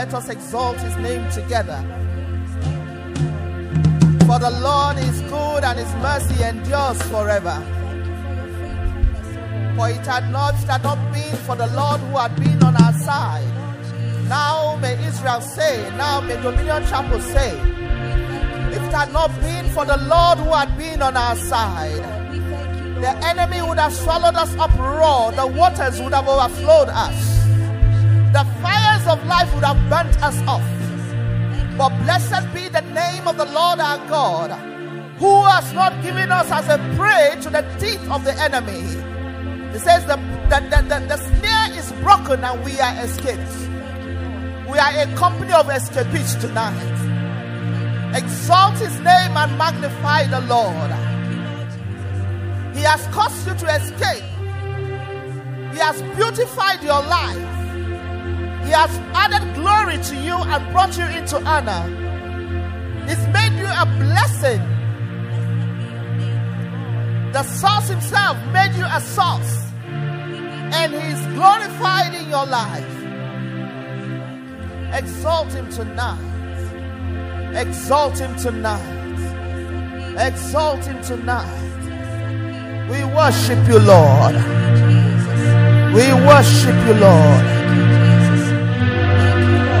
Let us exalt his name together. For the Lord is good and his mercy endures forever. For it had not, it had not been for the Lord who had been on our side. Now may Israel say, now may Dominion Chapel say, if it had not been for the Lord who had been on our side, the enemy would have swallowed us up raw, the waters would have overflowed us of life would have burnt us off. But blessed be the name of the Lord our God, who has not given us as a prey to the teeth of the enemy. He says the, the, the, the, the snare is broken and we are escaped. We are a company of escapists tonight. Exalt his name and magnify the Lord. He has caused you to escape. He has beautified your life. He has added glory to you and brought you into honor. He's made you a blessing. The source himself made you a source. And he's glorified in your life. Exalt him tonight. Exalt him tonight. Exalt him tonight. We worship you, Lord. We worship you, Lord.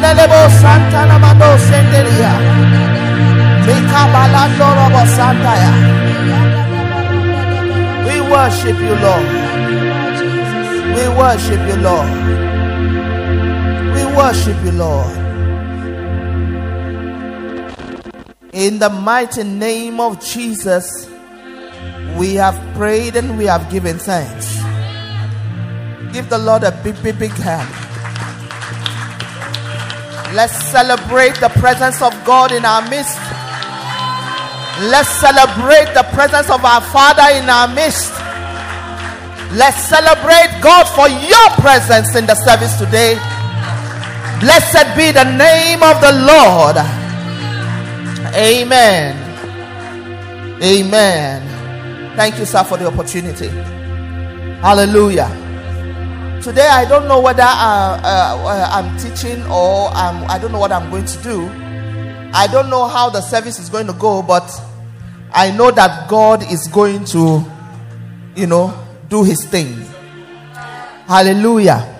Nelebo Santa Namado Senderia. Mikabalando Robo Santaya. We worship you, Lord. We worship you, Lord. We worship you, Lord. In the mighty name of Jesus, we have prayed and we have given thanks. Give the Lord a big, big, big hand. Let's celebrate the presence of God in our midst. Let's celebrate the presence of our Father in our midst. Let's celebrate God for your presence in the service today. Blessed be the name of the Lord. Amen. Amen. Thank you, sir, for the opportunity. Hallelujah. Today, I don't know whether uh, uh, I'm teaching or I'm, I don't know what I'm going to do. I don't know how the service is going to go, but I know that God is going to, you know, do his thing. Hallelujah.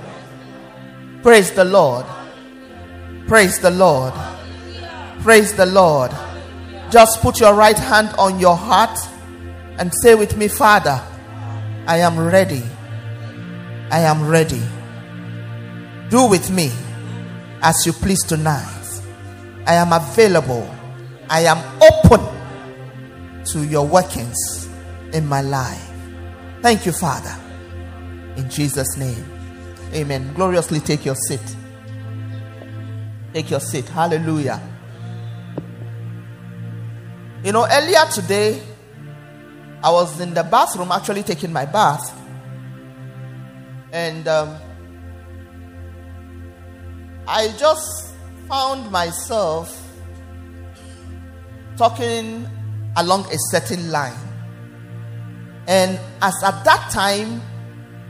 Praise the Lord. Praise the Lord. Praise the Lord. Just put your right hand on your heart and say with me, Father, I am ready. I am ready. Do with me as you please tonight. I am available. I am open to your workings in my life. Thank you, Father. In Jesus' name. Amen. Gloriously take your seat. Take your seat. Hallelujah. You know, earlier today, I was in the bathroom actually taking my bath. And um, I just found myself talking along a certain line. And as at that time,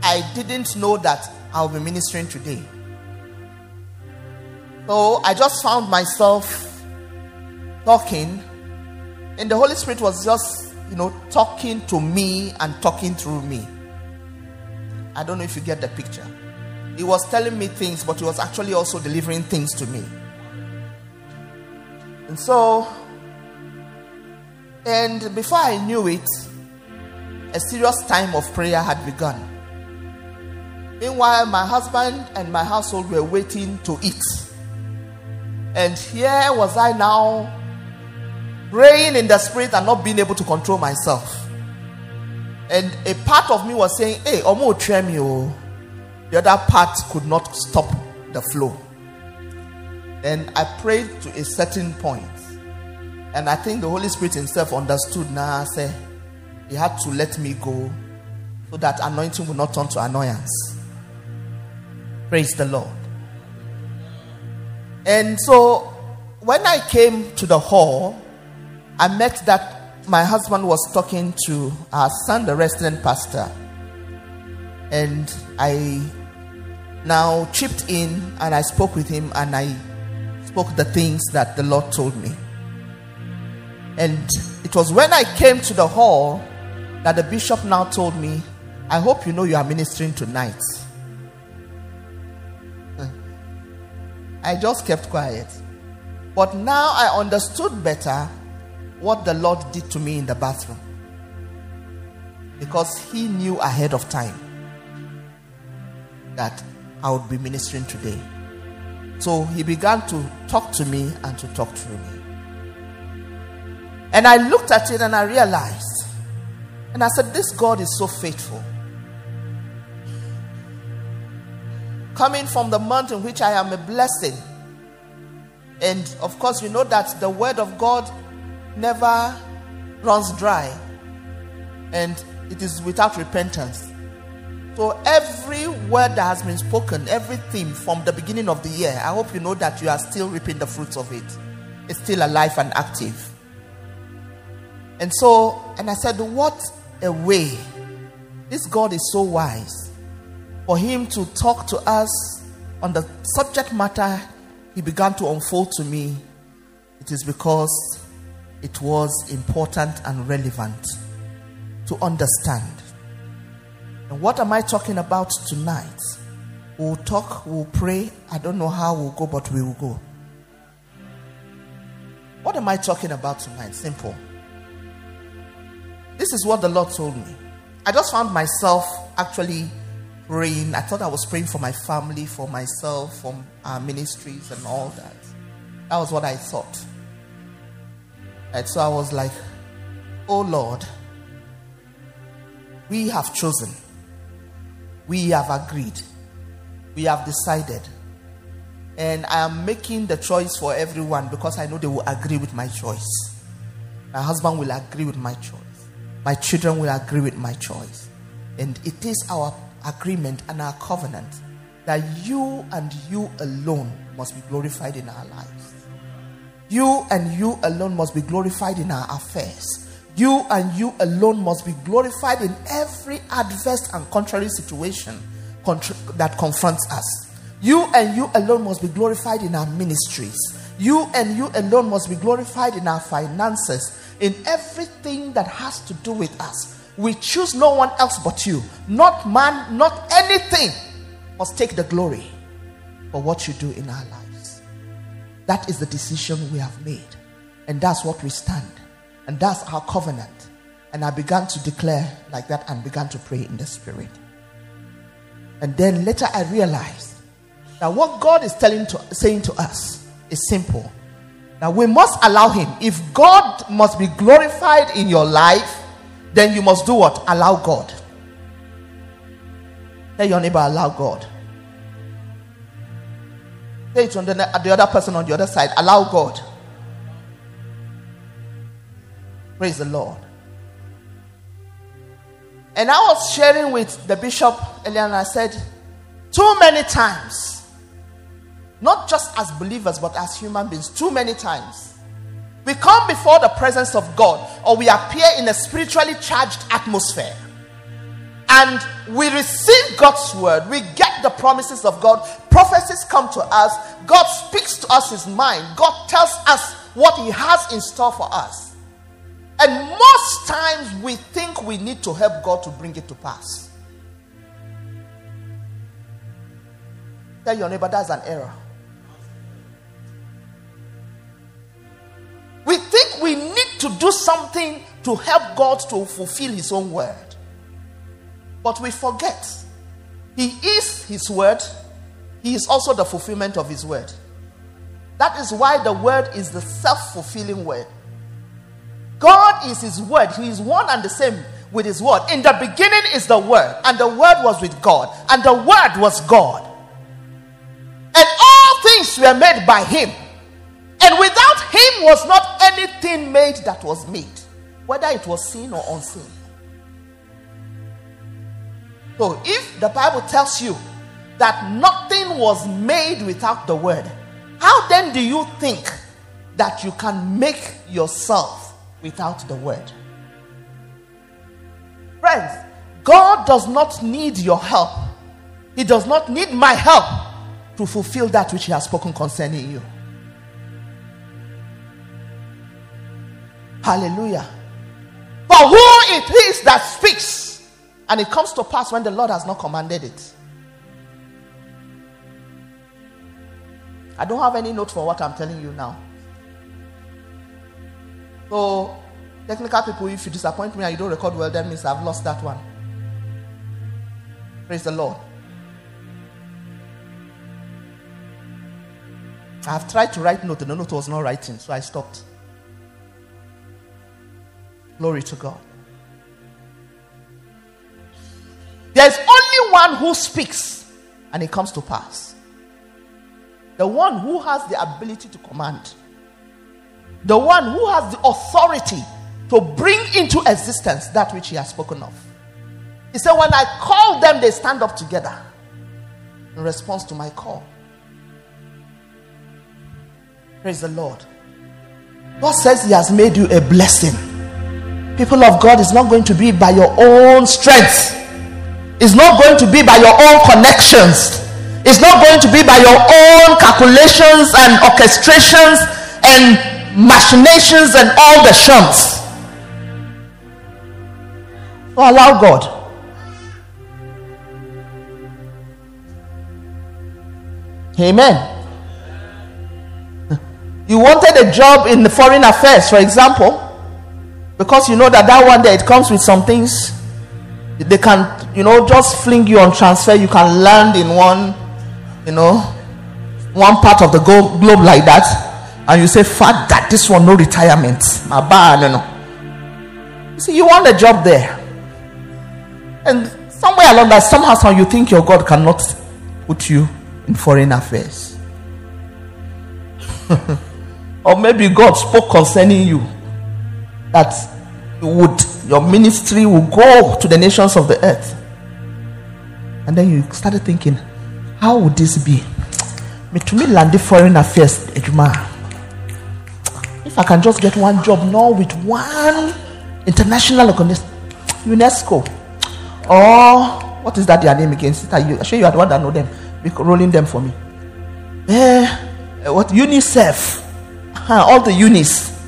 I didn't know that I'll be ministering today. So I just found myself talking, and the Holy Spirit was just, you know, talking to me and talking through me. I don't know if you get the picture. He was telling me things, but he was actually also delivering things to me. And so, and before I knew it, a serious time of prayer had begun. Meanwhile, my husband and my household were waiting to eat. And here was I now praying in the spirit and not being able to control myself. And a part of me was saying, Hey, Omo me. Oh. The other part could not stop the flow. And I prayed to a certain point. And I think the Holy Spirit Himself understood now. Say He had to let me go so that anointing will not turn to annoyance. Praise the Lord. And so when I came to the hall, I met that my husband was talking to our son, the resident pastor. And I now chipped in and I spoke with him and I spoke the things that the Lord told me. And it was when I came to the hall that the bishop now told me, I hope you know you are ministering tonight. I just kept quiet. But now I understood better what the Lord did to me in the bathroom. Because He knew ahead of time that I would be ministering today. So He began to talk to me and to talk through me. And I looked at it and I realized, and I said, This God is so faithful. Coming from the month in which I am a blessing. And of course, you know that the word of God never runs dry and it is without repentance. So, every word that has been spoken, everything from the beginning of the year, I hope you know that you are still reaping the fruits of it. It's still alive and active. And so, and I said, What a way! This God is so wise for Him to talk to us on the subject matter He began to unfold to me. It is because it was important and relevant to understand. And what am I talking about tonight? We'll talk, we'll pray. I don't know how we'll go, but we will go. What am I talking about tonight? Simple. This is what the Lord told me. I just found myself actually praying. I thought I was praying for my family, for myself, for our ministries, and all that. That was what I thought. And so I was like, Oh Lord, we have chosen, we have agreed, we have decided. And I am making the choice for everyone because I know they will agree with my choice. My husband will agree with my choice. My children will agree with my choice. And it is our agreement and our covenant that you and you alone must be glorified in our lives. You and you alone must be glorified in our affairs. You and you alone must be glorified in every adverse and contrary situation that confronts us. You and you alone must be glorified in our ministries. You and you alone must be glorified in our finances, in everything that has to do with us. We choose no one else but you. Not man, not anything must take the glory for what you do in our lives. That is the decision we have made. And that's what we stand. And that's our covenant. And I began to declare like that and began to pray in the spirit. And then later I realized that what God is telling to saying to us is simple. Now we must allow him. If God must be glorified in your life, then you must do what? Allow God. Tell your neighbor, allow God. Say it to the, the other person on the other side, allow God. Praise the Lord. And I was sharing with the bishop earlier, and I said, too many times, not just as believers, but as human beings, too many times, we come before the presence of God or we appear in a spiritually charged atmosphere and we receive God's word, we get the promises of God, prophecies come to us, God speaks to us his mind, God tells us what he has in store for us. And most times we think we need to help God to bring it to pass. Tell your neighbor that's an error. We think we need to do something to help God to fulfill His own word. But we forget He is His word, He is also the fulfillment of His word. That is why the word is the self fulfilling word. God is His word, He is one and the same with His word. In the beginning is the word, and the word was with God, and the word was God. And all things were made by him. And without him was not anything made that was made, whether it was seen or unseen. So if the Bible tells you that nothing was made without the word, how then do you think that you can make yourself without the word? Friends, God does not need your help. He does not need my help to fulfill that which He has spoken concerning you. Hallelujah. For who it is that speaks, and it comes to pass when the Lord has not commanded it. I don't have any note for what I'm telling you now. So, technical people, if you disappoint me and you don't record well, that means I've lost that one. Praise the Lord. I've tried to write note, and the note was not writing, so I stopped. Glory to God. There's only one who speaks, and it comes to pass. The one who has the ability to command, the one who has the authority to bring into existence that which he has spoken of. He said, When I call them, they stand up together in response to my call. Praise the Lord. God says He has made you a blessing. People of God, it's not going to be by your own strength, it's not going to be by your own connections, it's not going to be by your own calculations and orchestrations and machinations and all the shunts. So allow God. Amen. You wanted a job in the foreign affairs, for example, because you know that that one day it comes with some things. They can, you know, just fling you on transfer. You can land in one, you know, one part of the globe like that, and you say, "Father, this one no retirement." My bad, you know. You see, you want a job there, and somewhere along that, somehow, somehow, you think your God cannot put you in foreign affairs. or maybe God spoke concerning you that you would your ministry will go to the nations of the earth. And then you started thinking, how would this be? Me to me the foreign affairs, If I can just get one job now with one international organization, UNESCO, or what is that their name again? Sister, you, I sure you are the one that know them. Rolling them for me. Eh, what UNICEF? Huh, all the unis.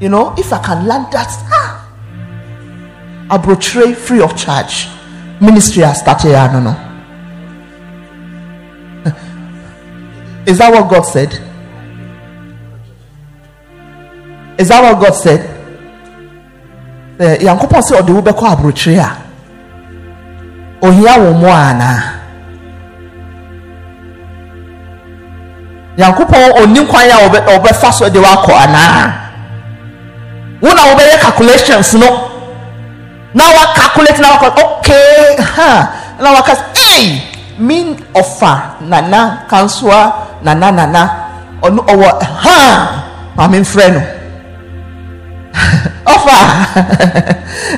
You know, if I can land that, ah, I'll portray free of charge. Ministry has started, I don't know. Is that what God said? Is that what God said? Eh, yankopɔn sɛ ɔde wo bɛkɔ aburokyire a ohia wo mu anaa nyankopɔn ɔni kwan a ɔbɛfa so de wakɔ anaa wo na wobɛyɛ calculations no na calculate na wakɔ okay ha na waka hey mean ɔfa nana kansoa nana nana. Ɔno ɔwɔ ha maame mfrɛ no ɔfa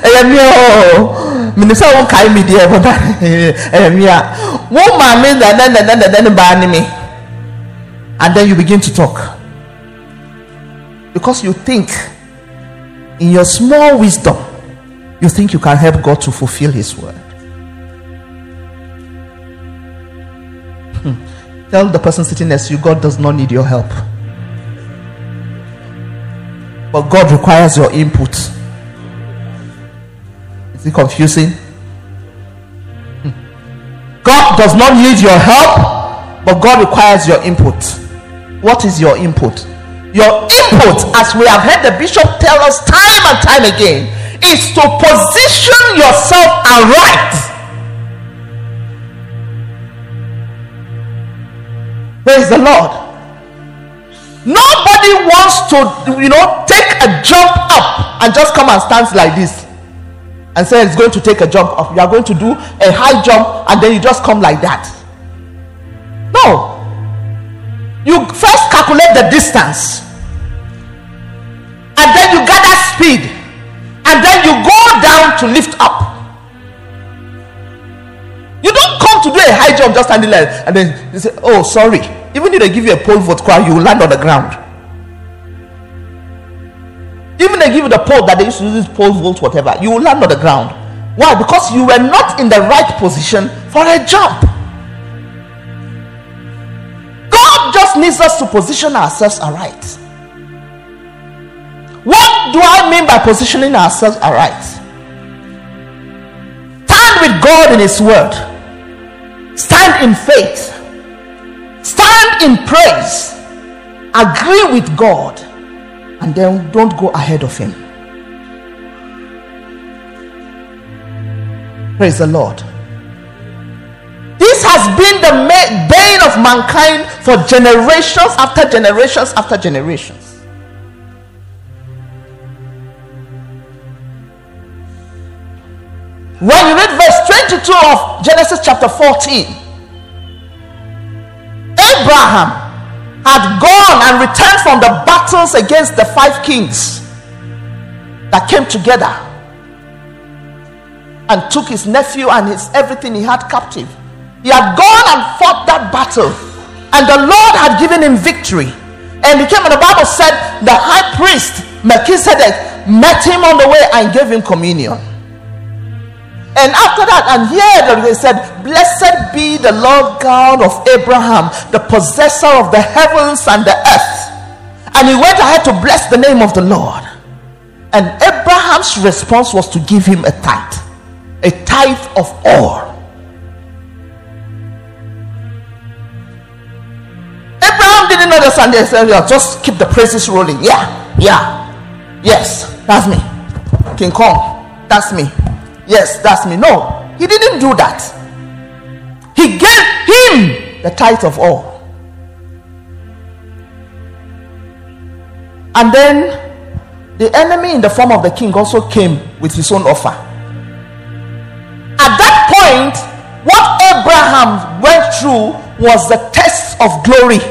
ɛyɛ mmea o. Mene sɛ wo nkae me deɛ bɔda ɛyɛ mmea wo maame nana nana nana ne baa ne me and then you begin to talk. Because you think in your small wisdom you think you can help god to fulfill his word hmm. tell the person sitting next to you god does not need your help but god requires your input is it confusing hmm. god does not need your help but god requires your input what is your input? Your input, as we have heard the bishop tell us time and time again, is to position yourself aright. Praise the Lord. Nobody wants to, you know, take a jump up and just come and stand like this and say it's going to take a jump up. You are going to do a high jump and then you just come like that. No. You first calculate the distance, and then you gather speed, and then you go down to lift up. You don't come to do a high jump just standing there and then you say, Oh, sorry. Even if they give you a pole vault crowd, you will land on the ground. Even if they give you the pole that they used to use pole vault, whatever, you will land on the ground. Why? Because you were not in the right position for a jump. God just needs us to position ourselves aright. What do I mean by positioning ourselves aright? Stand with God in His Word, stand in faith, stand in praise, agree with God and then don't go ahead of him. Praise the Lord. This has been the bane of mankind for generations after generations after generations. When you read verse 22 of Genesis chapter 14, Abraham had gone and returned from the battles against the five kings that came together and took his nephew and his everything he had captive. He had gone and fought that battle, and the Lord had given him victory. And he came, and the Bible said the high priest Melchizedek met him on the way and gave him communion. And after that, and here they said, Blessed be the Lord God of Abraham, the possessor of the heavens and the earth. And he went ahead to bless the name of the Lord. And Abraham's response was to give him a tithe, a tithe of all. Abraham didn't understand this. Just keep the praises rolling. Yeah, yeah, yes, that's me. King Kong, that's me. Yes, that's me. No, he didn't do that. He gave him the tithe of all. And then the enemy in the form of the king also came with his own offer. At that point, what Abraham went through was the test of glory.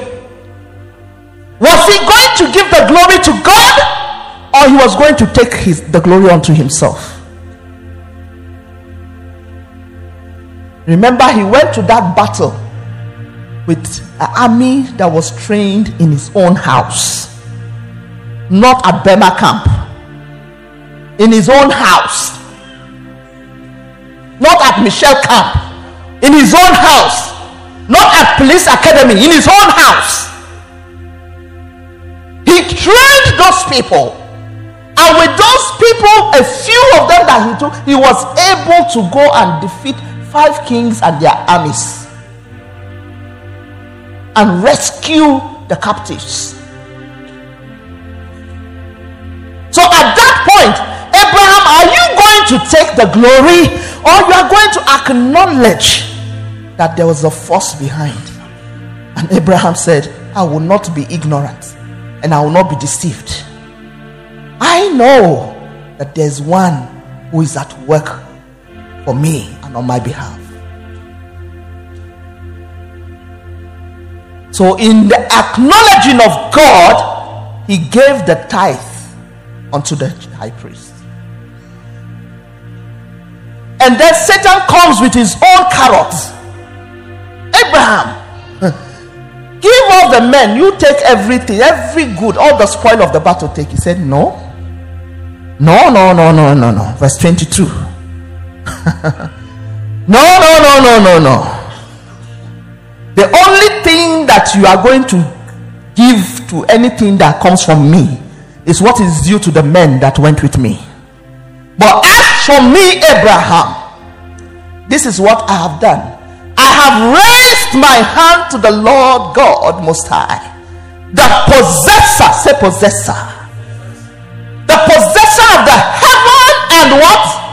Was he going to give the glory to God or he was going to take his, the glory unto himself? Remember, he went to that battle with an army that was trained in his own house, not at Burma camp. In his own house, not at Michel camp. In his own house, not at police academy. In his own house, he trained those people, and with those people, a few of them that he took, he was able to go and defeat five kings and their armies and rescue the captives. So at that point, Abraham, are you going to take the glory or you are going to acknowledge that there was a force behind? And Abraham said, I will not be ignorant and I will not be deceived. I know that there's one who is at work for me and on my behalf. So, in the acknowledging of God, he gave the tithe unto the high priest. And then Satan comes with his own carrots. Abraham, give all the men, you take everything, every good, all the spoil of the battle, take. He said, No, no, no, no, no, no, no. Verse 22. No, no, no, no, no, no. The only thing that you are going to give to anything that comes from me is what is due to the men that went with me. But as for me, Abraham, this is what I have done. I have raised my hand to the Lord God Most High, the possessor, say possessor, the possessor of the heaven and what?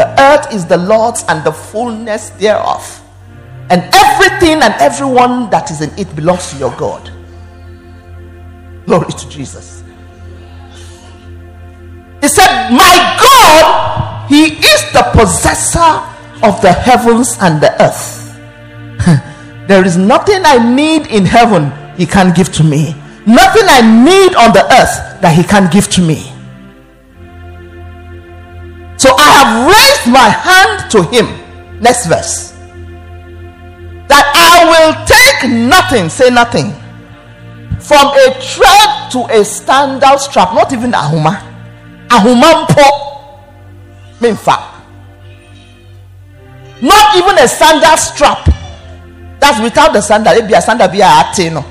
The earth is the Lord's and the fullness thereof. And everything and everyone that is in it belongs to your God. Glory to Jesus. He said, My God, He is the possessor of the heavens and the earth. There is nothing I need in heaven he can't give to me. Nothing I need on the earth that he can't give to me. So I have raised my hand to him. Next verse. That I will take nothing, say nothing, from a thread to a standard strap, not even ahuma. Ahuma mpo. Minfa. Not even a standard strap. That's without the sandal. It be a sandal be a no.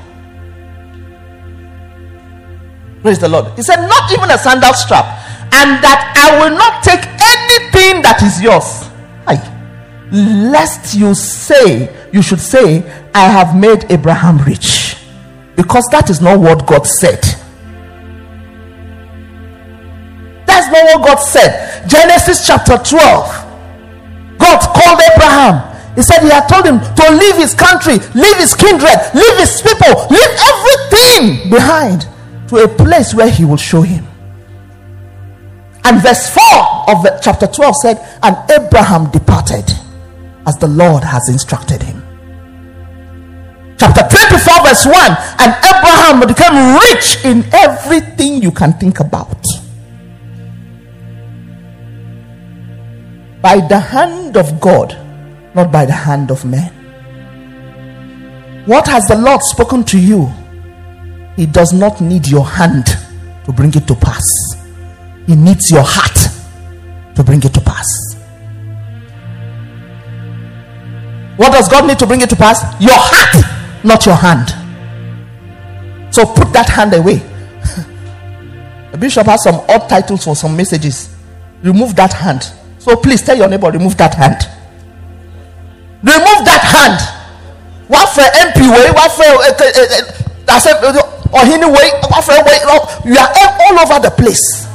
Praise the Lord. He said, Not even a sandal strap, and that I will not take that is yours. Aye. Lest you say, you should say, I have made Abraham rich. Because that is not what God said. That's not what God said. Genesis chapter 12. God called Abraham. He said he had told him to leave his country, leave his kindred, leave his people, leave everything behind to a place where he will show him. And verse 4 of chapter 12 said, And Abraham departed as the Lord has instructed him. Chapter 24, verse 1 And Abraham became rich in everything you can think about. By the hand of God, not by the hand of man. What has the Lord spoken to you? He does not need your hand to bring it to pass, He needs your heart to bring it to pass. What does God need to bring it to pass? Your heart, not your hand. So put that hand away. the bishop has some odd titles for some messages. Remove that hand. So please tell your neighbor, remove that hand. Remove that hand. What for MP way? What uh, for uh, uh, I said or anyway, what for a way? you are all over the place.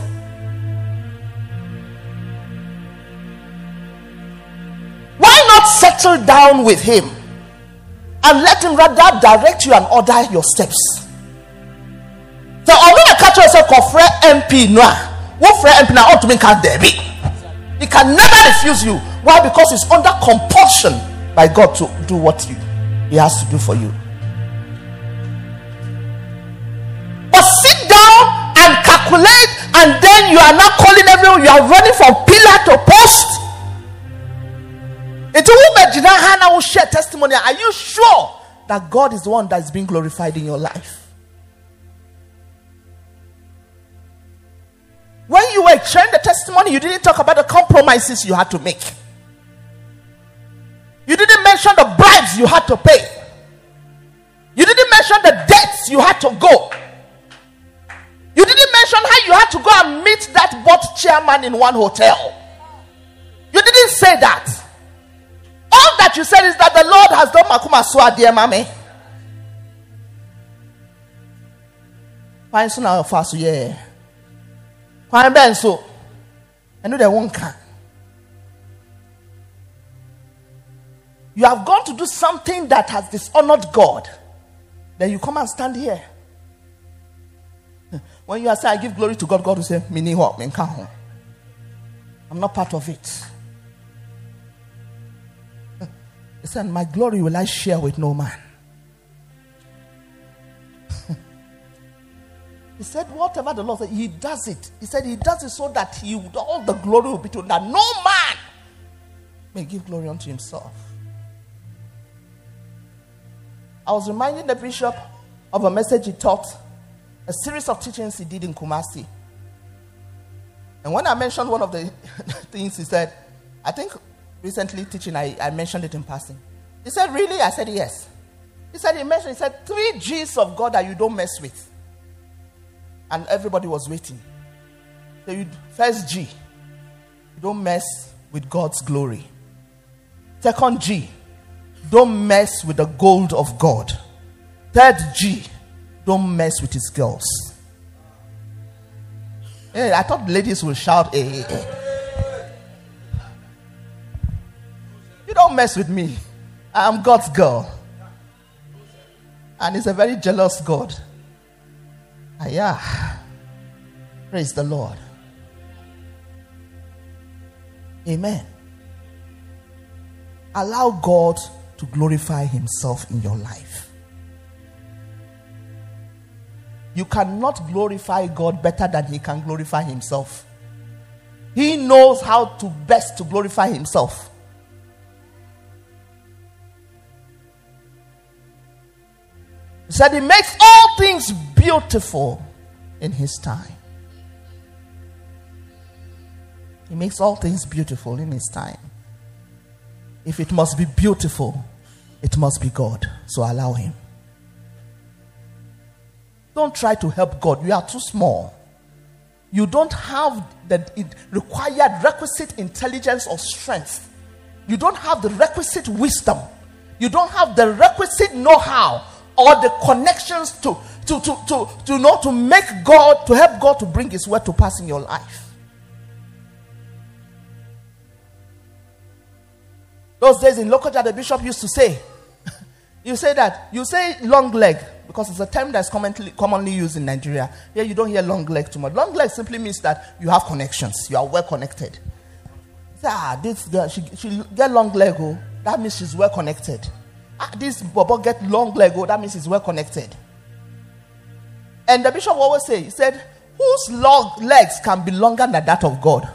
Not settle down with him and let him rather direct you and order your steps? So, although catch yourself for MP no, what friend MP now ought to make a debit. He can never refuse you. Why? Because he's under compulsion by God to do what he has to do for you. But sit down and calculate, and then you are not calling everyone, you are running from pillar to post. It will share testimony. Are you sure that God is the one that is being glorified in your life? When you were sharing the testimony, you didn't talk about the compromises you had to make. You didn't mention the bribes you had to pay. You didn't mention the debts you had to go. You didn't mention how you had to go and meet that board chairman in one hotel. You said is that the Lord has done makuma swa dear mommy. Fine so now fast yeah. Fine ben so. I know they won't come. You have gone to do something that has dishonored God. Then you come and stand here. When you are saying, I give glory to God, God will say, Mini what? I'm not part of it. He said, My glory will I share with no man. he said, Whatever the Lord said, He does it. He said, He does it so that he, would all the glory will be to that no man may give glory unto Himself. I was reminding the bishop of a message he taught a series of teachings he did in Kumasi. And when I mentioned one of the things he said, I think recently teaching, I, I mentioned it in passing. He said, Really? I said, Yes. He said, He mentioned, he said, three G's of God that you don't mess with. And everybody was waiting. So you, first G, you don't mess with God's glory. Second G, don't mess with the gold of God. Third G, don't mess with his girls. Hey, I thought ladies will shout, hey, hey, hey. Mess with me. I'm God's girl. And he's a very jealous God. Ah, yeah. Praise the Lord. Amen. Allow God to glorify Himself in your life. You cannot glorify God better than He can glorify Himself. He knows how to best to glorify Himself. He said, He makes all things beautiful in His time. He makes all things beautiful in His time. If it must be beautiful, it must be God. So allow Him. Don't try to help God. You are too small. You don't have the required requisite intelligence or strength. You don't have the requisite wisdom. You don't have the requisite know how or the connections to, to, to, to, to, know, to make God, to help God to bring His word to pass in your life. Those days in local church, the bishop used to say, you say that, you say long leg because it's a term that's commonly, commonly used in Nigeria. Here you don't hear long leg too much. Long leg simply means that you have connections, you are well connected. Ah, this girl, she, she get long leg, oh, that means she's well connected. Ah, this Bobo get long leg, oh, that means he's well connected. And the bishop always say, he said, whose long legs can be longer than that of God?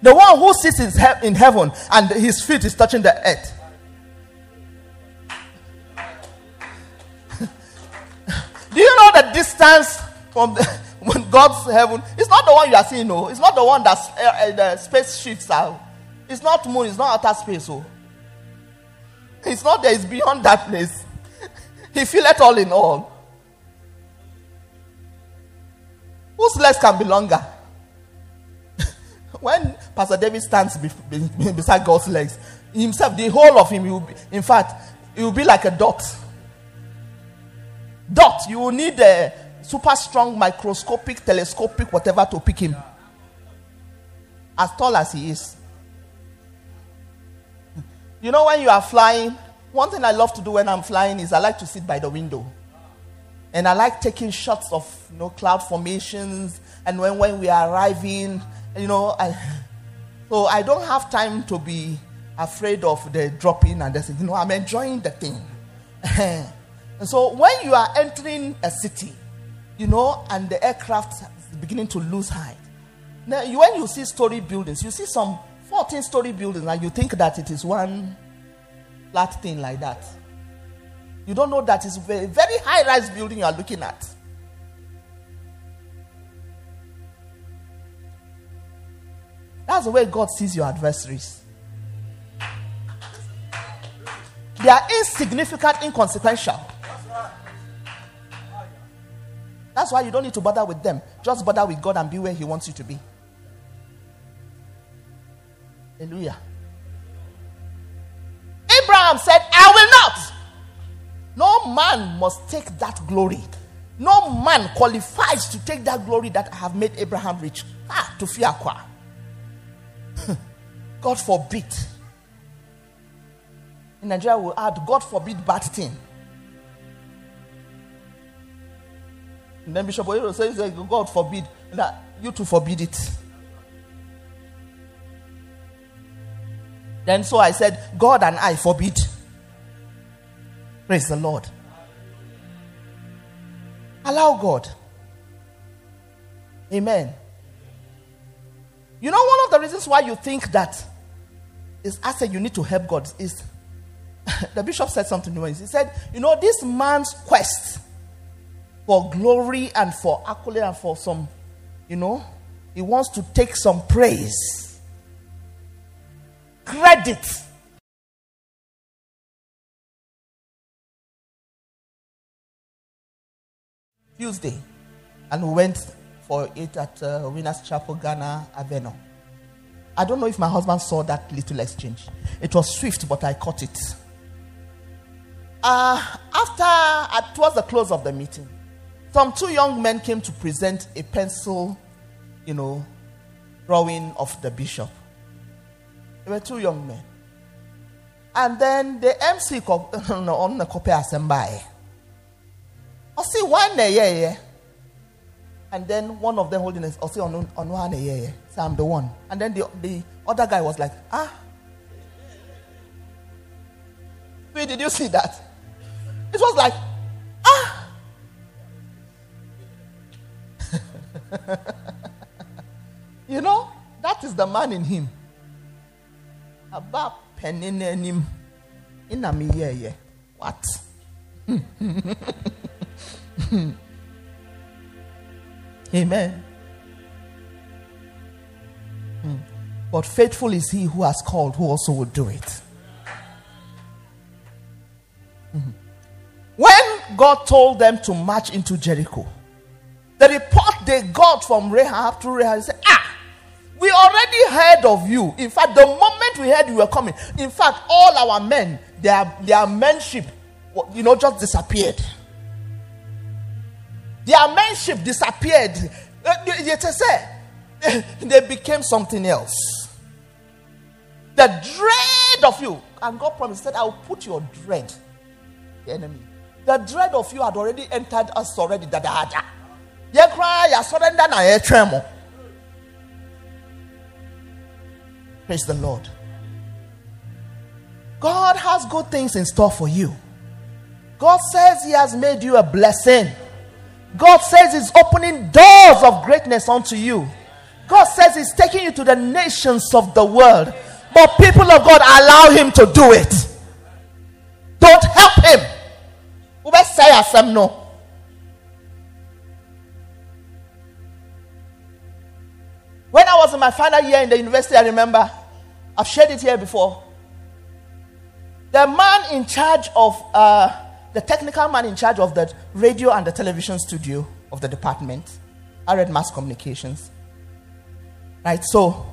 The one who sits in, he- in heaven and his feet is touching the earth. Do you know the distance from the, when God's heaven? It's not the one you are seeing, no. It's not the one that uh, uh, the spaceships are. It's not moon. It's not outer space, oh. It's not there. It's beyond that place. he it all in all. Whose legs can be longer? when Pastor David stands be, be, beside God's legs, himself, the whole of him, will be, in fact, it will be like a dot. Dot. You will need a super strong microscopic, telescopic, whatever to pick him. As tall as he is. You know, when you are flying, one thing I love to do when I'm flying is I like to sit by the window. And I like taking shots of you know cloud formations and when, when we are arriving you know, I, so I don't have time to be afraid of the dropping and this. You know, I'm enjoying the thing. and so when you are entering a city, you know, and the aircraft is beginning to lose height, now when you see story buildings, you see some 14 story buildings, and you think that it is one flat thing like that. You don't know that it's a very, very high rise building you are looking at. That's the way God sees your adversaries. They are insignificant, inconsequential. That's why you don't need to bother with them. Just bother with God and be where He wants you to be. Hallelujah. Abraham said, I will not. No man must take that glory. No man qualifies to take that glory that I have made Abraham rich. Ah, to fear God forbid. In Nigeria, we add God forbid bad thing. And then Bishop Oyedepo says, God forbid that you to forbid it. Then so I said, God and I forbid. Praise the Lord. Allow God. Amen. You know, one of the reasons why you think that is I said you need to help God is the bishop said something to me. He said, You know, this man's quest for glory and for accolade and for some, you know, he wants to take some praise, credit. Tuesday, and we went for it at uh, Winners Chapel, Ghana, Avenue. I don't know if my husband saw that little exchange. It was swift, but I caught it. Uh, after, uh, towards the close of the meeting, some two young men came to present a pencil, you know, drawing of the bishop. They were two young men. And then the MC on the copy assembly. I see one yeah, yeah. And then one of them holding it, say on on one yeah, yeah. So I'm the one. And then the, the other guy was like, ah. Wait, did you see that? It was like, ah. you know, that is the man in him. About penning him in a me, What? Amen. Hmm. But faithful is he who has called, who also will do it. Hmm. When God told them to march into Jericho, the report they got from Rahab through Rahab said, Ah, we already heard of you. In fact, the moment we heard you were coming, in fact, all our men, their, their menship, you know, just disappeared. Their menship disappeared. Eh, eh, eh, they became something else. The dread of you, and God promised that I will put your dread, the enemy. The dread of you had already entered us already. Da da da. You cry, you surrender, you tremble. Praise the Lord. God has good things in store for you. God says He has made you a blessing. God says He's opening doors of greatness unto you. God says He's taking you to the nations of the world. But people of God allow Him to do it. Don't help Him. say no. When I was in my final year in the university, I remember, I've shared it here before. The man in charge of uh, the technical man in charge of the radio and the television studio of the department. I read mass communications. Right, so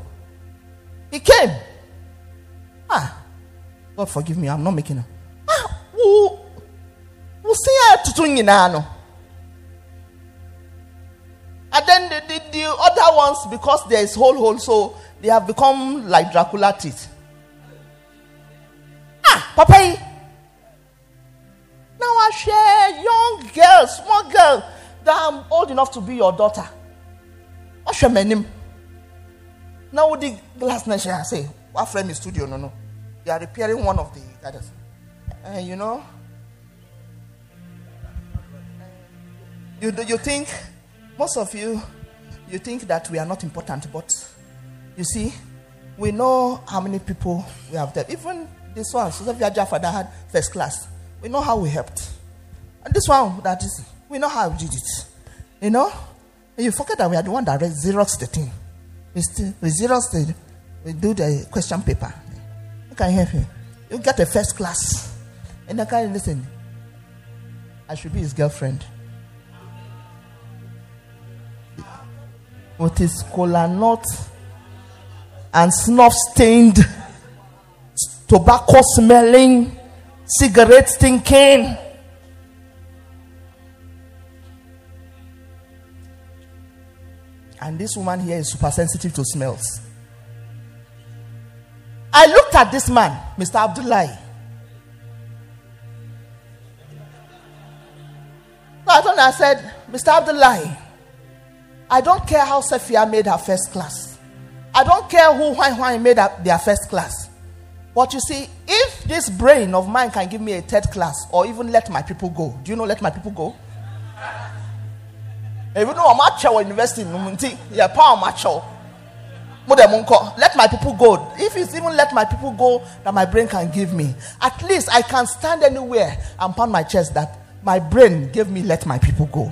he came. Ah, God forgive me, I'm not making it. Ah, who, who see no. And then the, the, the other ones, because there is whole hole, so they have become like Dracula teeth. Ah, Papa, now I share young girl, small girl that I'm old enough to be your daughter. What's your name? Now the last night I say, what friend is studio? No, no. you are repairing one of the others. And you know, you you think most of you you think that we are not important, but you see, we know how many people we have there. Even this one, Sophia Jaffa had first class. We know how we helped. And this one, that is, we know how we did it. You know? And you forget that we are the one that read Xerox the thing. We, still, we Xerox the, we do the question paper. I can help you. You get a first class. And I can listen. I should be his girlfriend. With his cola nut and snuff stained, tobacco smelling cigarette stinking. And this woman here is super sensitive to smells. I looked at this man, Mr. Abdullahi. I him, I said, Mr. Abdullahi, I don't care how Sophia made her first class. I don't care who Why Why made their first class. But you see, if this brain of mine can give me a third class or even let my people go, do you know let my people go? Even though I'm at university, yeah, power macho. Let my people go. If it's even let my people go that my brain can give me, at least I can stand anywhere and pound my chest that my brain gave me let my people go.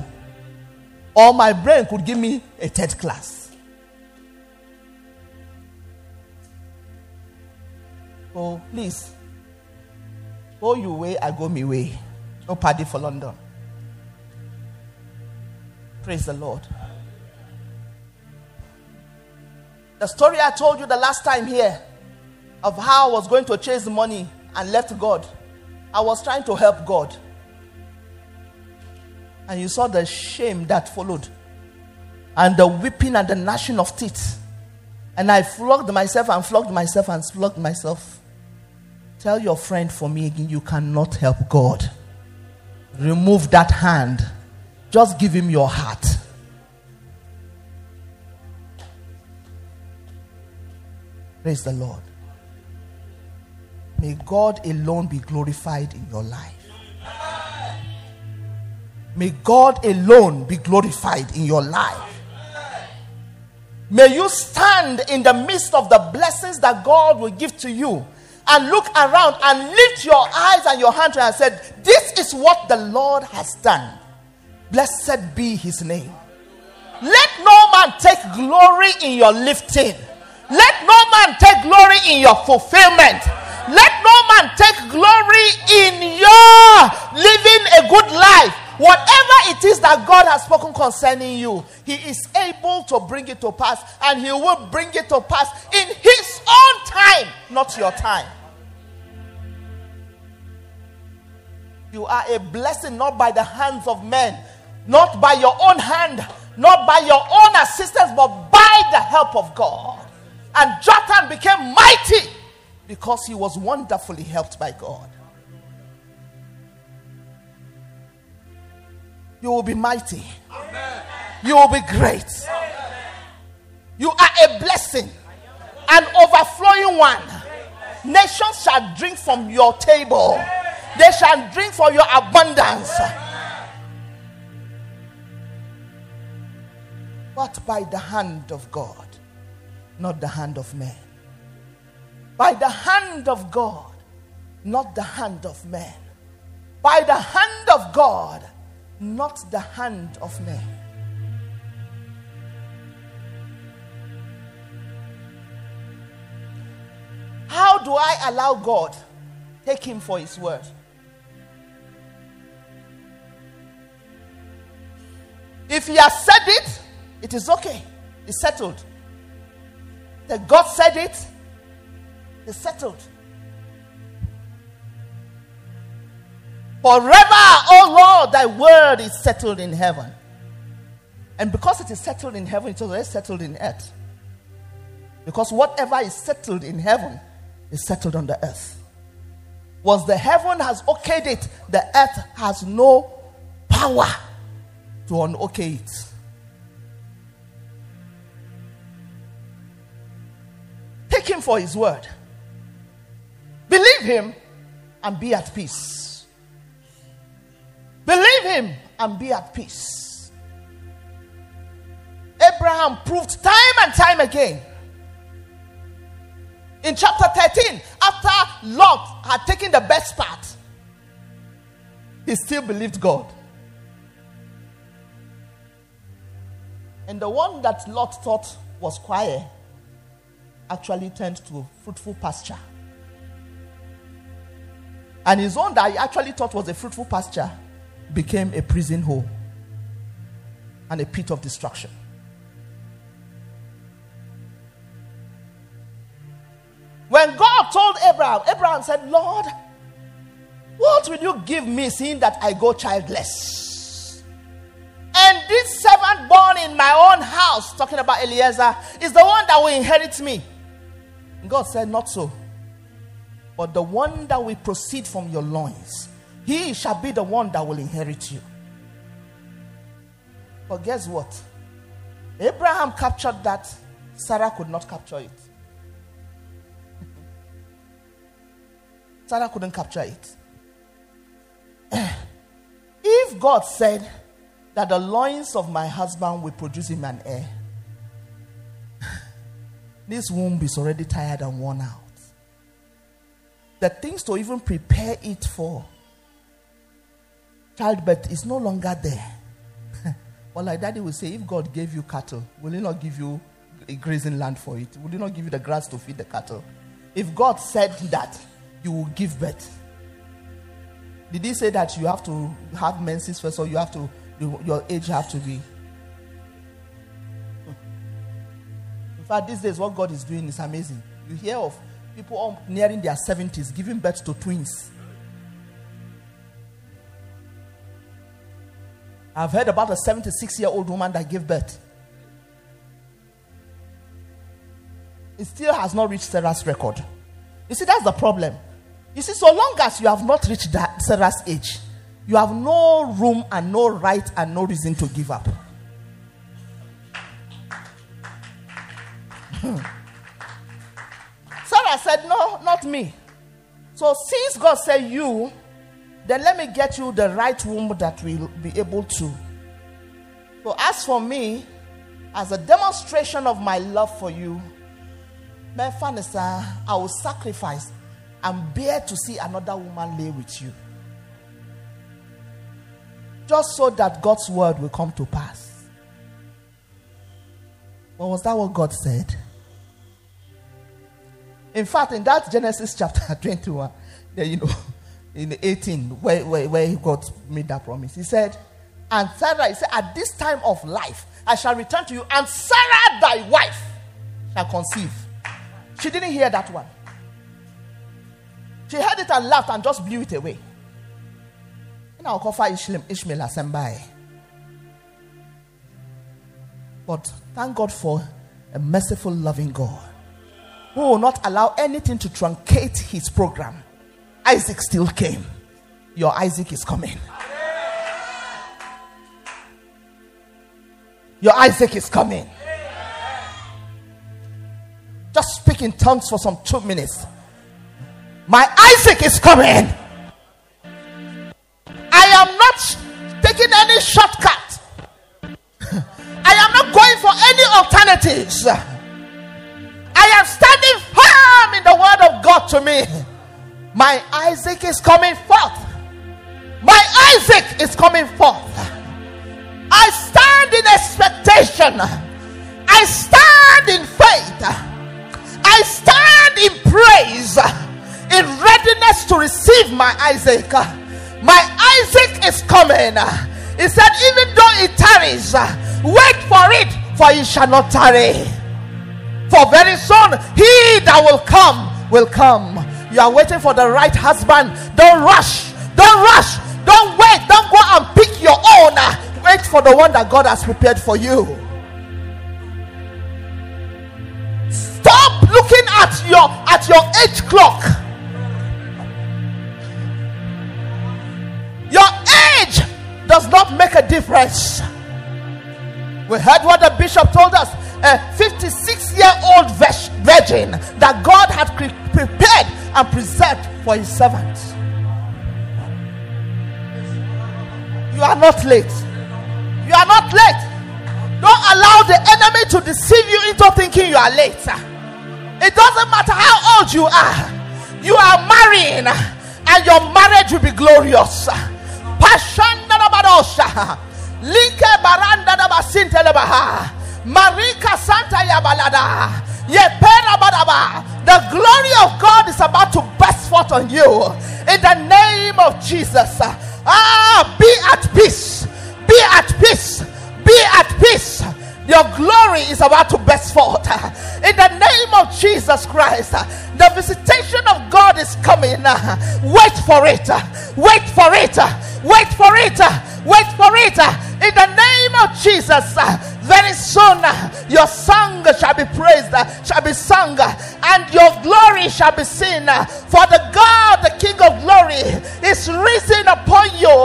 Or my brain could give me a third class. Oh, please. Oh, go your way, I go me way. Oh, no party for London. Praise the Lord. The story I told you the last time here of how I was going to chase money and left God. I was trying to help God. And you saw the shame that followed, and the weeping and the gnashing of teeth. And I flogged myself and flogged myself and flogged myself. Tell your friend for me again, you cannot help God. Remove that hand. Just give him your heart. Praise the Lord. May God alone be glorified in your life. May God alone be glorified in your life. May you stand in the midst of the blessings that God will give to you and look around and lift your eyes and your hands and said, This is what the Lord has done. Blessed be his name. Let no man take glory in your lifting. Let no man take glory in your fulfillment. Let no man take glory in your living a good life. Whatever it is that God has spoken concerning you, He is able to bring it to pass, and He will bring it to pass in His own time, not your time. You are a blessing not by the hands of men, not by your own hand, not by your own assistance, but by the help of God. And Jotham became mighty because he was wonderfully helped by God. You will be mighty. Amen. You will be great. Amen. You are a blessing, an overflowing one. Nations shall drink from your table, they shall drink from your abundance. But by the hand of God, not the hand of man. By the hand of God, not the hand of man. By the hand of God, not the hand of man. How do I allow God take him for his word? If he has said it, it is okay. It's settled. That God said it, it's settled. Forever, oh Lord, thy word is settled in heaven. And because it is settled in heaven, it is already settled in earth. Because whatever is settled in heaven is settled on the earth. Once the heaven has okayed it, the earth has no power to unokay it. Take him for his word. Believe him and be at peace. Believe him and be at peace. Abraham proved time and time again. In chapter 13, after Lot had taken the best part, he still believed God. And the one that Lot thought was quiet actually turned to fruitful pasture. And his own that he actually thought was a fruitful pasture became a prison hole and a pit of destruction. When God told Abraham, Abraham said, Lord, what will you give me seeing that I go childless? And this servant born in my own house, talking about Eliezer, is the one that will inherit me. God said, Not so. But the one that will proceed from your loins, he shall be the one that will inherit you. But guess what? Abraham captured that, Sarah could not capture it. Sarah couldn't capture it. If God said that the loins of my husband will produce him an heir, this womb is already tired and worn out. The things to even prepare it for childbirth is no longer there. well, like daddy will say, if God gave you cattle, will he not give you a grazing land for it? Will he not give you the grass to feed the cattle? If God said that, you will give birth. Did he say that you have to have menses first or you have to, your age have to be In fact, these days, what God is doing is amazing. You hear of people nearing their 70s giving birth to twins. I've heard about a 76 year old woman that gave birth. It still has not reached Sarah's record. You see, that's the problem. You see, so long as you have not reached that Sarah's age, you have no room and no right and no reason to give up. Sarah said, No, not me. So since God said you, then let me get you the right womb that will be able to. So as for me, as a demonstration of my love for you, my father, I will sacrifice and bear to see another woman lay with you. Just so that God's word will come to pass. Well, was that what God said? In fact, in that Genesis chapter 21, there you know, in 18, where, where, where God made that promise, he said, And Sarah, he said, At this time of life, I shall return to you, and Sarah, thy wife, shall conceive. She didn't hear that one. She heard it and laughed and just blew it away. I'll call Ishmael. But thank God for a merciful, loving God who will not allow anything to truncate his program. Isaac still came. Your Isaac is coming. Your Isaac is coming. Just speak in tongues for some two minutes. My Isaac is coming. I am not taking any shortcut. I am not going for any alternatives. I am standing firm in the word of God to me. My Isaac is coming forth. My Isaac is coming forth. I stand in expectation. I stand in faith. I stand in praise in readiness to receive my Isaac. My Isaac is coming. He said, even though it tarries, wait for it, for it shall not tarry. For very soon, he that will come will come. You are waiting for the right husband. Don't rush. Don't rush. Don't wait. Don't go and pick your own. Ah, wait for the one that God has prepared for you. Stop looking at your at your age clock Your age does not make a difference. We heard what the bishop told us a 56 year old virgin that God had prepared and preserved for his servants. You are not late. You are not late. Don't allow the enemy to deceive you into thinking you are late. It doesn't matter how old you are, you are marrying, and your marriage will be glorious. Like baranda lebaha. Marika Santa Yabalada. Yepera Badaba. The glory of God is about to burst forth on you. In the name of Jesus. Ah, be at peace. Be at peace. Be at peace. Your glory is about to burst forth. In the name of Jesus Christ, the visitation of God is coming. Wait for it. Wait for it. Wait for it. Wait for it. In the name of Jesus, very soon your song shall be praised, shall be sung, and your glory shall be seen. For the God, the King of glory, is risen upon you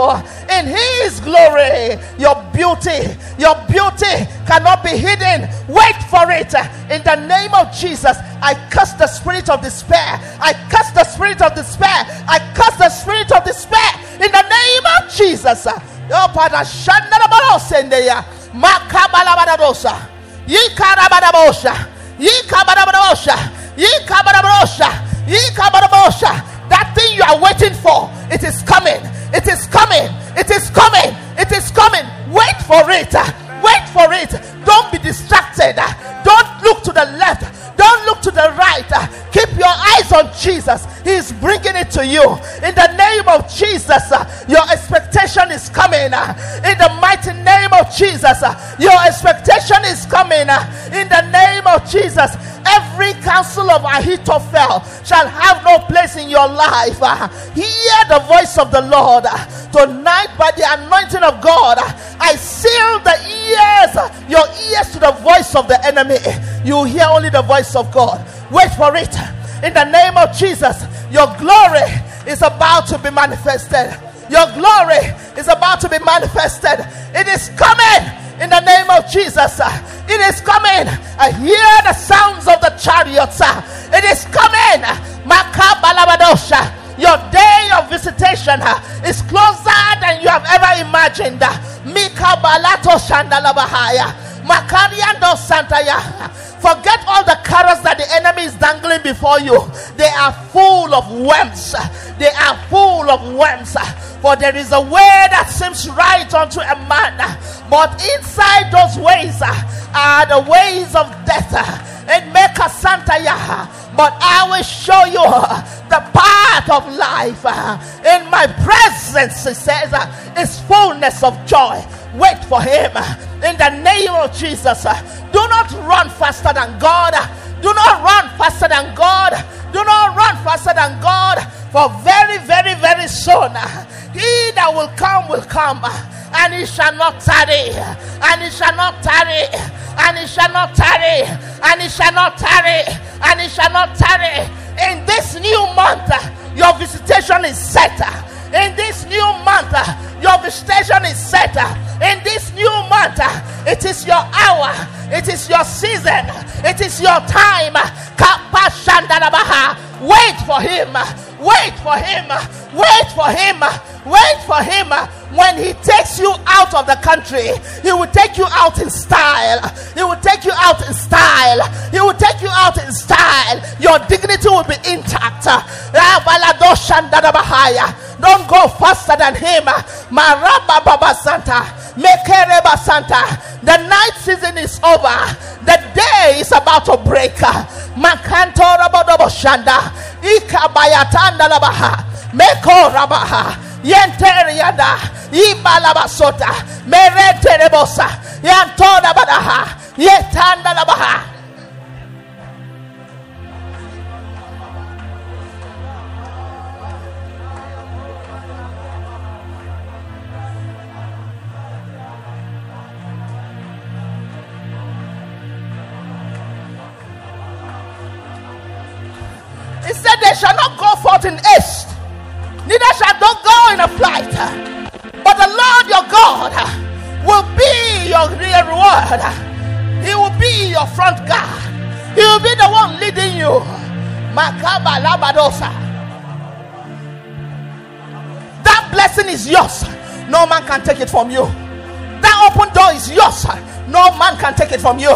in his glory. Your beauty, your beauty cannot be hidden. Wait for it. In the name of Jesus, I curse the spirit of despair. I curse the spirit of despair. I curse the spirit of despair. In the name of Jesus. Oh, Father, Shandarabarosendeya, Makabalabadadosa, Yikarabadabosha, Yikabadabadosha, Yikabadabosha, Yikabadabosha. That thing you are waiting for, it is coming. It is coming. It is coming. It is coming. Wait for it. Wait for it. Don't be distracted. Don't look to the left. Don't look to the right. Keep your eyes on Jesus. He's bringing it to you. In the name of Jesus, your expectation is coming. Uh, in the mighty name of Jesus, uh, your expectation is coming. Uh, in the name of Jesus, every counsel of Ahithophel shall have no place in your life. Hear the voice of the Lord. Tonight, by the anointing of God, I seal the ears, your ears to the voice of the enemy. You hear only the voice of God. Wait for it. In the name of Jesus, your glory is about to be manifested. Your glory is about to be manifested. It is coming in the name of Jesus. It is coming. I hear the sounds of the chariots. It is coming. Your day of visitation is closer than you have ever imagined. Mika Balato Shandalabahaya. Makariando Santaya. Forget all the carrots that the enemy is dangling before you. They are full of worms. They are full of worms. For there is a way that seems right unto a man, but inside those ways are the ways of death. And make a Santa but I will show you uh, the path of life. Uh, in my presence, he says, uh, is fullness of joy. Wait for him in the name of Jesus. Do not run faster than God. Do not run faster than God. Do not run faster than God. For very, very, very soon, he that will come will come, and he shall not tarry, and he shall not tarry, and he shall not tarry, and he shall not tarry, and he shall not tarry. In this new month, your visitation is set. In this new month, your visitation is set. In this new month, it is your hour, it is your season, it is your time. Wait for him. Wait for him. Wait for him. Wait for him. When he takes you out of the country, he will take you out in style. He will take you out in style. He will take you out in style. Your dignity will be intact. Don't go faster than him. Maraba Baba Santa. Santa. The night season is over. The day is about to break. Shanda. Ikabayatanda Labaha. Meko Rabaha. Yenteriada. Ibalabasota. Mereterebosa. Yantoda Badaha. Yetanda Labaha. Reward. He will be your front guard. He will be the one leading you. Makaba labadosa. That blessing is yours. No man can take it from you. That open door is yours. No man can take it from you.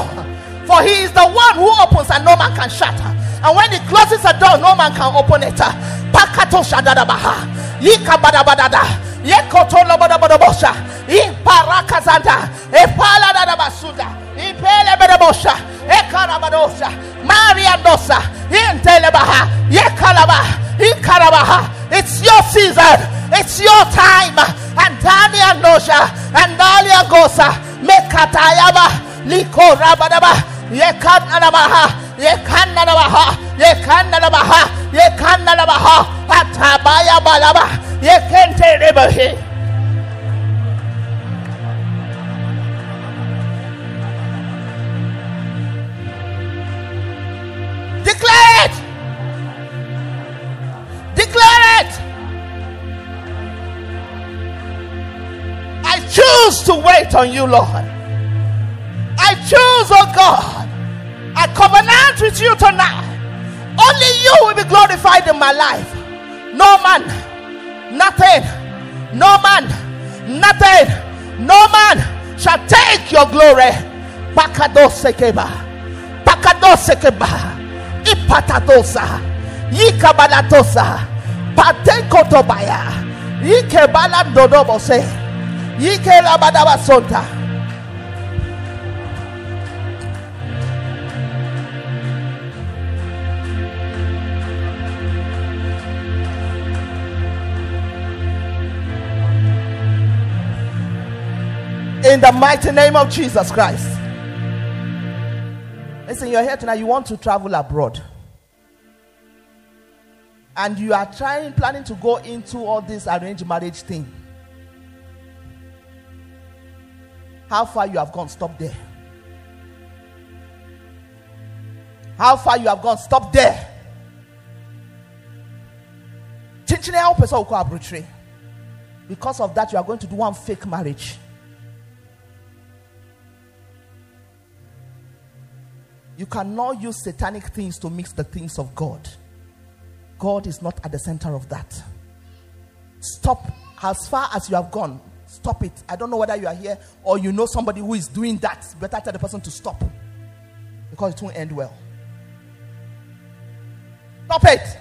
For he is the one who opens and no man can shut. And when he closes a door, no man can open it. Pakato shadadabaha. Yikabadabadada. Yekotolobadabadabosha. Iparakazanda. Epaladabasuda. Ipelebedabosha. Ekarabadosha. Mariandosa. Intelebaha. Yekalaba. Ikarabaha. It's your season. It's your time. And Tania Nosha. And Dalia Gosa. Mekatayaba. Liko Rabadaba. Yekanadabaha. Yekanadabaha. Yekanadabaha. Atabaya Balaba. Yekente Rebahi. Declare it. Declare it. I choose to wait on you, Lord. I choose, oh God. I covenant with you tonight. Only you will be glorified in my life. No man, nothing, no man, nothing, no man shall take your glory. Pakadosekeba, pakadosekeba, ipatadosa, yikabalatosa, patekotobaya, yikebala dodobose, yikelabadabasonta. In the mighty name of Jesus Christ. Listen, you're here tonight, you want to travel abroad. And you are trying, planning to go into all this arranged marriage thing. How far you have gone, stop there. How far you have gone, stop there. Because of that, you are going to do one fake marriage. You cannot use satanic things to mix the things of God. God is not at the center of that. Stop as far as you have gone. Stop it. I don't know whether you are here or you know somebody who is doing that. Better tell the person to stop because it won't end well. Stop it.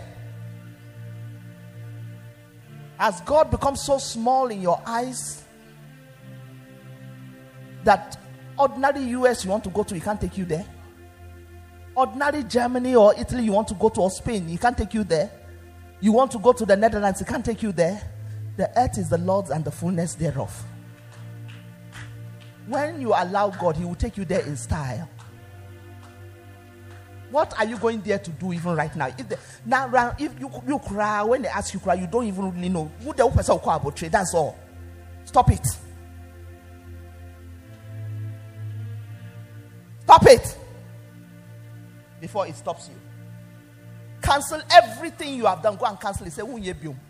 Has God become so small in your eyes that ordinary US you want to go to, He can't take you there? Ordinary Germany or Italy you want to go to, or Spain, He can't take you there? You want to go to the Netherlands, He can't take you there? The earth is the Lord's and the fullness thereof. When you allow God, He will take you there in style. What are you going there to do even right now? If the, now if you you cry when they ask you cry, you don't even really know who the person will call about trade. That's all. Stop it. Stop it before it stops you. Cancel everything you have done. Go and cancel it. Say, um?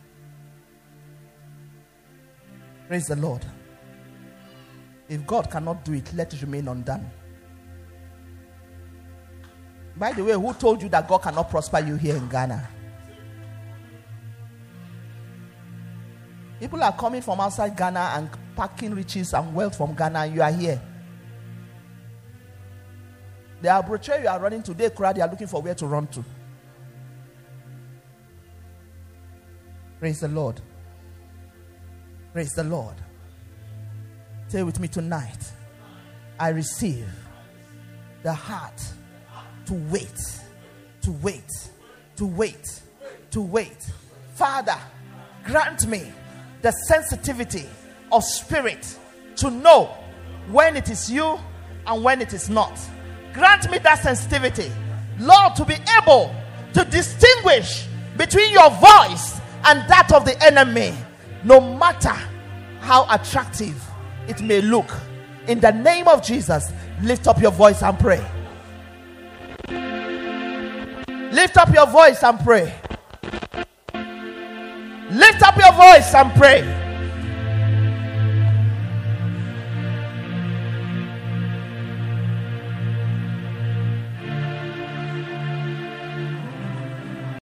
Praise the Lord. If God cannot do it, let it remain undone. By the way, who told you that God cannot prosper you here in Ghana? People are coming from outside Ghana and packing riches and wealth from Ghana, and you are here. The arbitrary you are running today, crowd, they are looking for where to run to. Praise the Lord. Praise the Lord. Say with me tonight. I receive the heart to wait, to wait, to wait, to wait. Father, grant me the sensitivity of spirit to know when it is you and when it is not. Grant me that sensitivity, Lord, to be able to distinguish between your voice and that of the enemy, no matter how attractive it may look. In the name of Jesus, lift up your voice and pray. Lift up your voice and pray. Lift up your voice and pray.